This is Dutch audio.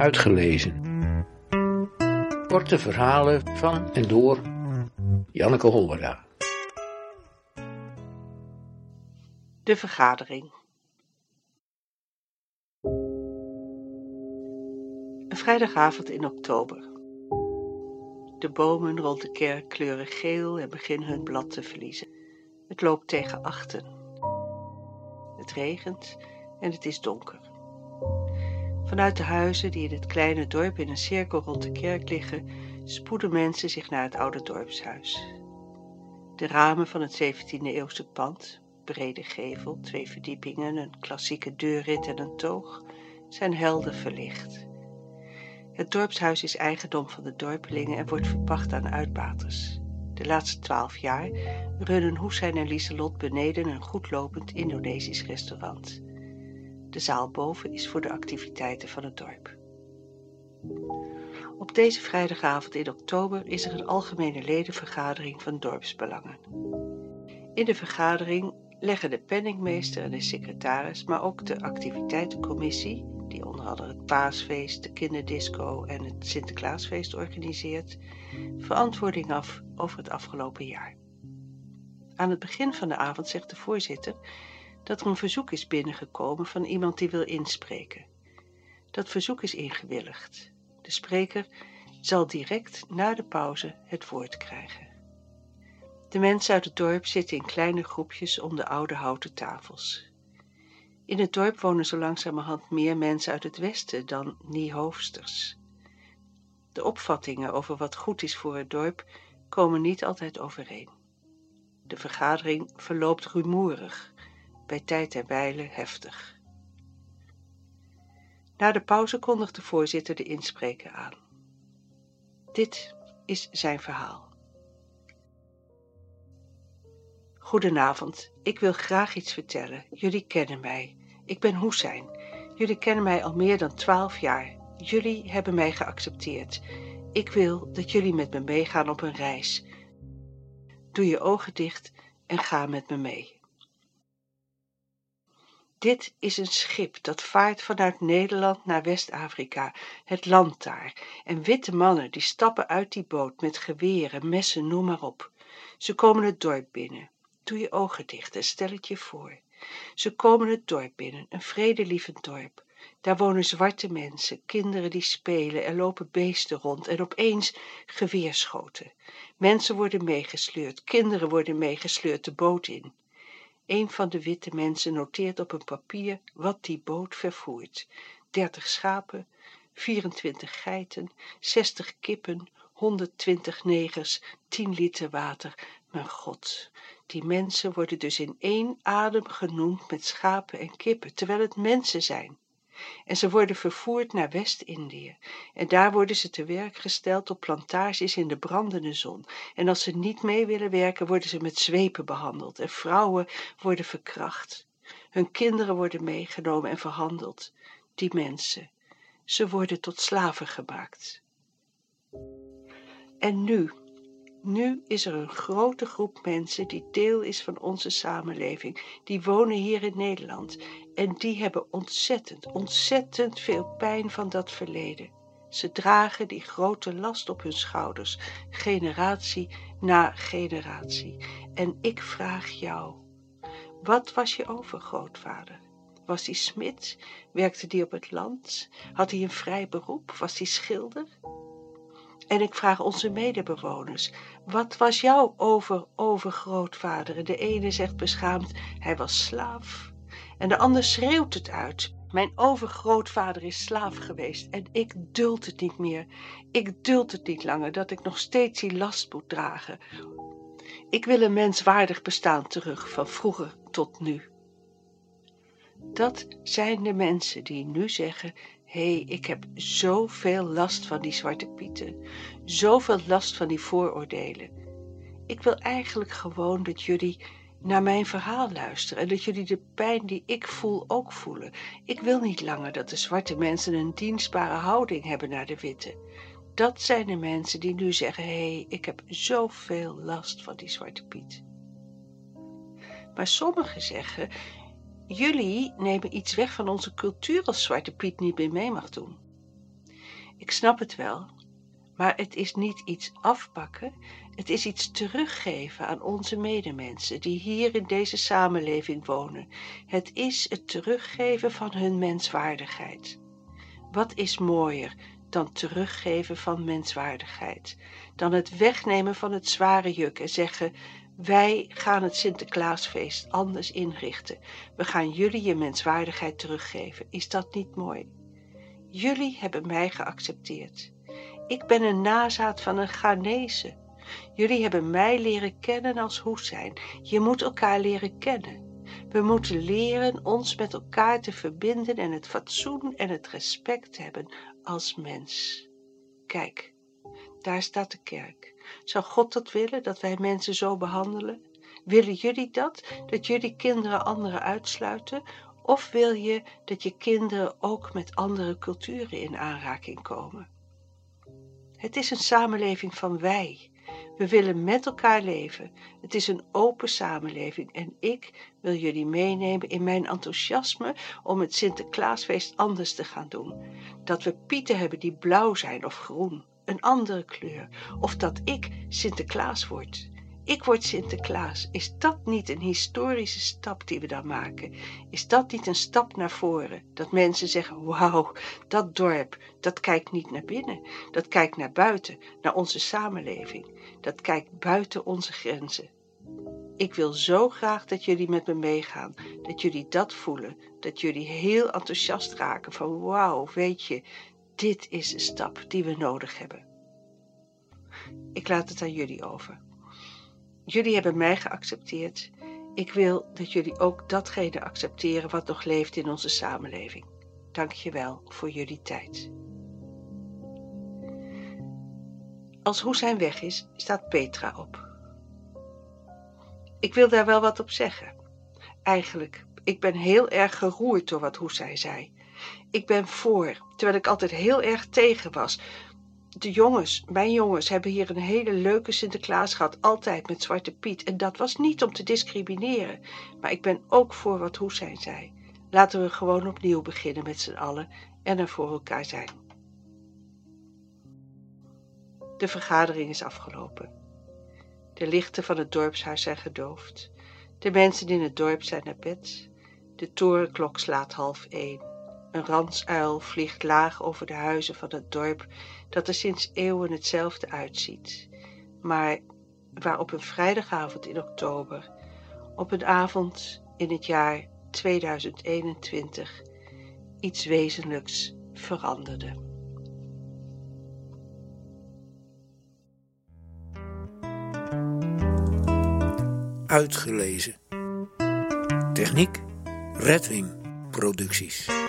uitgelezen. Korte verhalen van en door Janneke Hollera. De vergadering. Een vrijdagavond in oktober. De bomen rond de kerk kleuren geel en beginnen hun blad te verliezen. Het loopt tegen achten. Het regent en het is donker. Vanuit de huizen die in het kleine dorp in een cirkel rond de kerk liggen, spoeden mensen zich naar het oude dorpshuis. De ramen van het 17e-eeuwse pand, brede gevel, twee verdiepingen, een klassieke deurrit en een toog, zijn helder verlicht. Het dorpshuis is eigendom van de dorpelingen en wordt verpacht aan uitbaters. De laatste twaalf jaar runnen Hoesijn en Lieselot beneden een goedlopend Indonesisch restaurant. De zaal boven is voor de activiteiten van het dorp. Op deze vrijdagavond in oktober is er een algemene ledenvergadering van dorpsbelangen. In de vergadering leggen de penningmeester en de secretaris, maar ook de activiteitencommissie, die onder andere het paasfeest, de kinderdisco en het Sinterklaasfeest organiseert, verantwoording af over het afgelopen jaar. Aan het begin van de avond zegt de voorzitter dat er een verzoek is binnengekomen van iemand die wil inspreken. Dat verzoek is ingewilligd. De spreker zal direct na de pauze het woord krijgen. De mensen uit het dorp zitten in kleine groepjes om de oude houten tafels. In het dorp wonen zo langzamerhand meer mensen uit het westen dan Niehoofsters. De opvattingen over wat goed is voor het dorp komen niet altijd overeen. De vergadering verloopt rumoerig, bij tijd en wijle heftig. Na de pauze kondigt de voorzitter de inspreker aan. Dit is zijn verhaal. Goedenavond, ik wil graag iets vertellen. Jullie kennen mij. Ik ben Hoesijn. Jullie kennen mij al meer dan twaalf jaar. Jullie hebben mij geaccepteerd. Ik wil dat jullie met me meegaan op een reis. Doe je ogen dicht en ga met me mee. Dit is een schip dat vaart vanuit Nederland naar West-Afrika, het land daar, en witte mannen die stappen uit die boot met geweren, messen, noem maar op. Ze komen het dorp binnen. Doe je ogen dicht en stel het je voor. Ze komen het dorp binnen, een vredelievend dorp. Daar wonen zwarte mensen, kinderen die spelen, er lopen beesten rond en opeens geweerschoten. Mensen worden meegesleurd, kinderen worden meegesleurd de boot in. Een van de witte mensen noteert op een papier wat die boot vervoert. Dertig schapen, 24 geiten, 60 kippen, 120 negers, 10 liter water. Mijn god, die mensen worden dus in één adem genoemd met schapen en kippen, terwijl het mensen zijn. En ze worden vervoerd naar West-Indië. En daar worden ze te werk gesteld op plantages in de brandende zon. En als ze niet mee willen werken, worden ze met zwepen behandeld. En vrouwen worden verkracht. Hun kinderen worden meegenomen en verhandeld. Die mensen, ze worden tot slaven gemaakt. En nu, nu is er een grote groep mensen die deel is van onze samenleving. Die wonen hier in Nederland. En die hebben ontzettend, ontzettend veel pijn van dat verleden. Ze dragen die grote last op hun schouders, generatie na generatie. En ik vraag jou, wat was je overgrootvader? Was hij smid? Werkte die op het land? Had hij een vrij beroep? Was hij schilder? En ik vraag onze medebewoners, wat was jouw over-overgrootvader? En de ene zegt beschaamd, hij was slaaf. En de ander schreeuwt het uit, mijn overgrootvader is slaaf geweest en ik duld het niet meer. Ik duld het niet langer dat ik nog steeds die last moet dragen. Ik wil een menswaardig bestaan terug, van vroeger tot nu. Dat zijn de mensen die nu zeggen, hé, hey, ik heb zoveel last van die zwarte pieten, zoveel last van die vooroordelen. Ik wil eigenlijk gewoon dat jullie naar mijn verhaal luisteren en dat jullie de pijn die ik voel ook voelen. Ik wil niet langer dat de zwarte mensen een dienstbare houding hebben naar de witte. Dat zijn de mensen die nu zeggen, hé, hey, ik heb zoveel last van die zwarte piet. Maar sommigen zeggen, jullie nemen iets weg van onze cultuur als Zwarte Piet niet meer mee mag doen. Ik snap het wel, maar het is niet iets afpakken, het is iets teruggeven aan onze medemensen die hier in deze samenleving wonen. Het is het teruggeven van hun menswaardigheid. Wat is mooier dan teruggeven van menswaardigheid, dan het wegnemen van het zware juk en zeggen wij gaan het Sinterklaasfeest anders inrichten. We gaan jullie je menswaardigheid teruggeven. Is dat niet mooi? Jullie hebben mij geaccepteerd. Ik ben een nazaat van een Ghanese. Jullie hebben mij leren kennen als Hoesijn. Je moet elkaar leren kennen. We moeten leren ons met elkaar te verbinden en het fatsoen en het respect hebben als mens. Kijk, daar staat de kerk. Zou God dat willen, dat wij mensen zo behandelen? Willen jullie dat, dat jullie kinderen anderen uitsluiten? Of wil je dat je kinderen ook met andere culturen in aanraking komen? Het is een samenleving van wij. We willen met elkaar leven. Het is een open samenleving en ik wil jullie meenemen in mijn enthousiasme om het Sinterklaasfeest anders te gaan doen. Dat we pieten hebben die blauw zijn of groen een andere kleur of dat ik Sinterklaas word. Ik word Sinterklaas. Is dat niet een historische stap die we dan maken? Is dat niet een stap naar voren? Dat mensen zeggen, wauw, dat dorp, dat kijkt niet naar binnen. Dat kijkt naar buiten, naar onze samenleving. Dat kijkt buiten onze grenzen. Ik wil zo graag dat jullie met me meegaan, dat jullie dat voelen, dat jullie heel enthousiast raken van wauw, weet je, dit is de stap die we nodig hebben. Ik laat het aan jullie over. Jullie hebben mij geaccepteerd. Ik wil dat jullie ook datgene accepteren wat nog leeft in onze samenleving. Dank je wel voor jullie tijd. Als Hoesijn weg is, staat Petra op. Ik wil daar wel wat op zeggen. Eigenlijk, ik ben heel erg geroerd door wat Hoesijn zei. Ik ben voor, terwijl ik altijd heel erg tegen was. De jongens, mijn jongens, hebben hier een hele leuke Sinterklaas gehad, altijd met Zwarte Piet. En dat was niet om te discrimineren. Maar ik ben ook voor wat Hoesijn zei. Laten we gewoon opnieuw beginnen met z'n allen en er voor elkaar zijn. De vergadering is afgelopen. De lichten van het dorpshuis zijn gedoofd. De mensen in het dorp zijn naar bed. De torenklok slaat half één. Een ransuil vliegt laag over de huizen van het dorp dat er sinds eeuwen hetzelfde uitziet, maar waar op een vrijdagavond in oktober, op een avond in het jaar 2021, iets wezenlijks veranderde. Uitgelezen. Techniek Redwing Producties.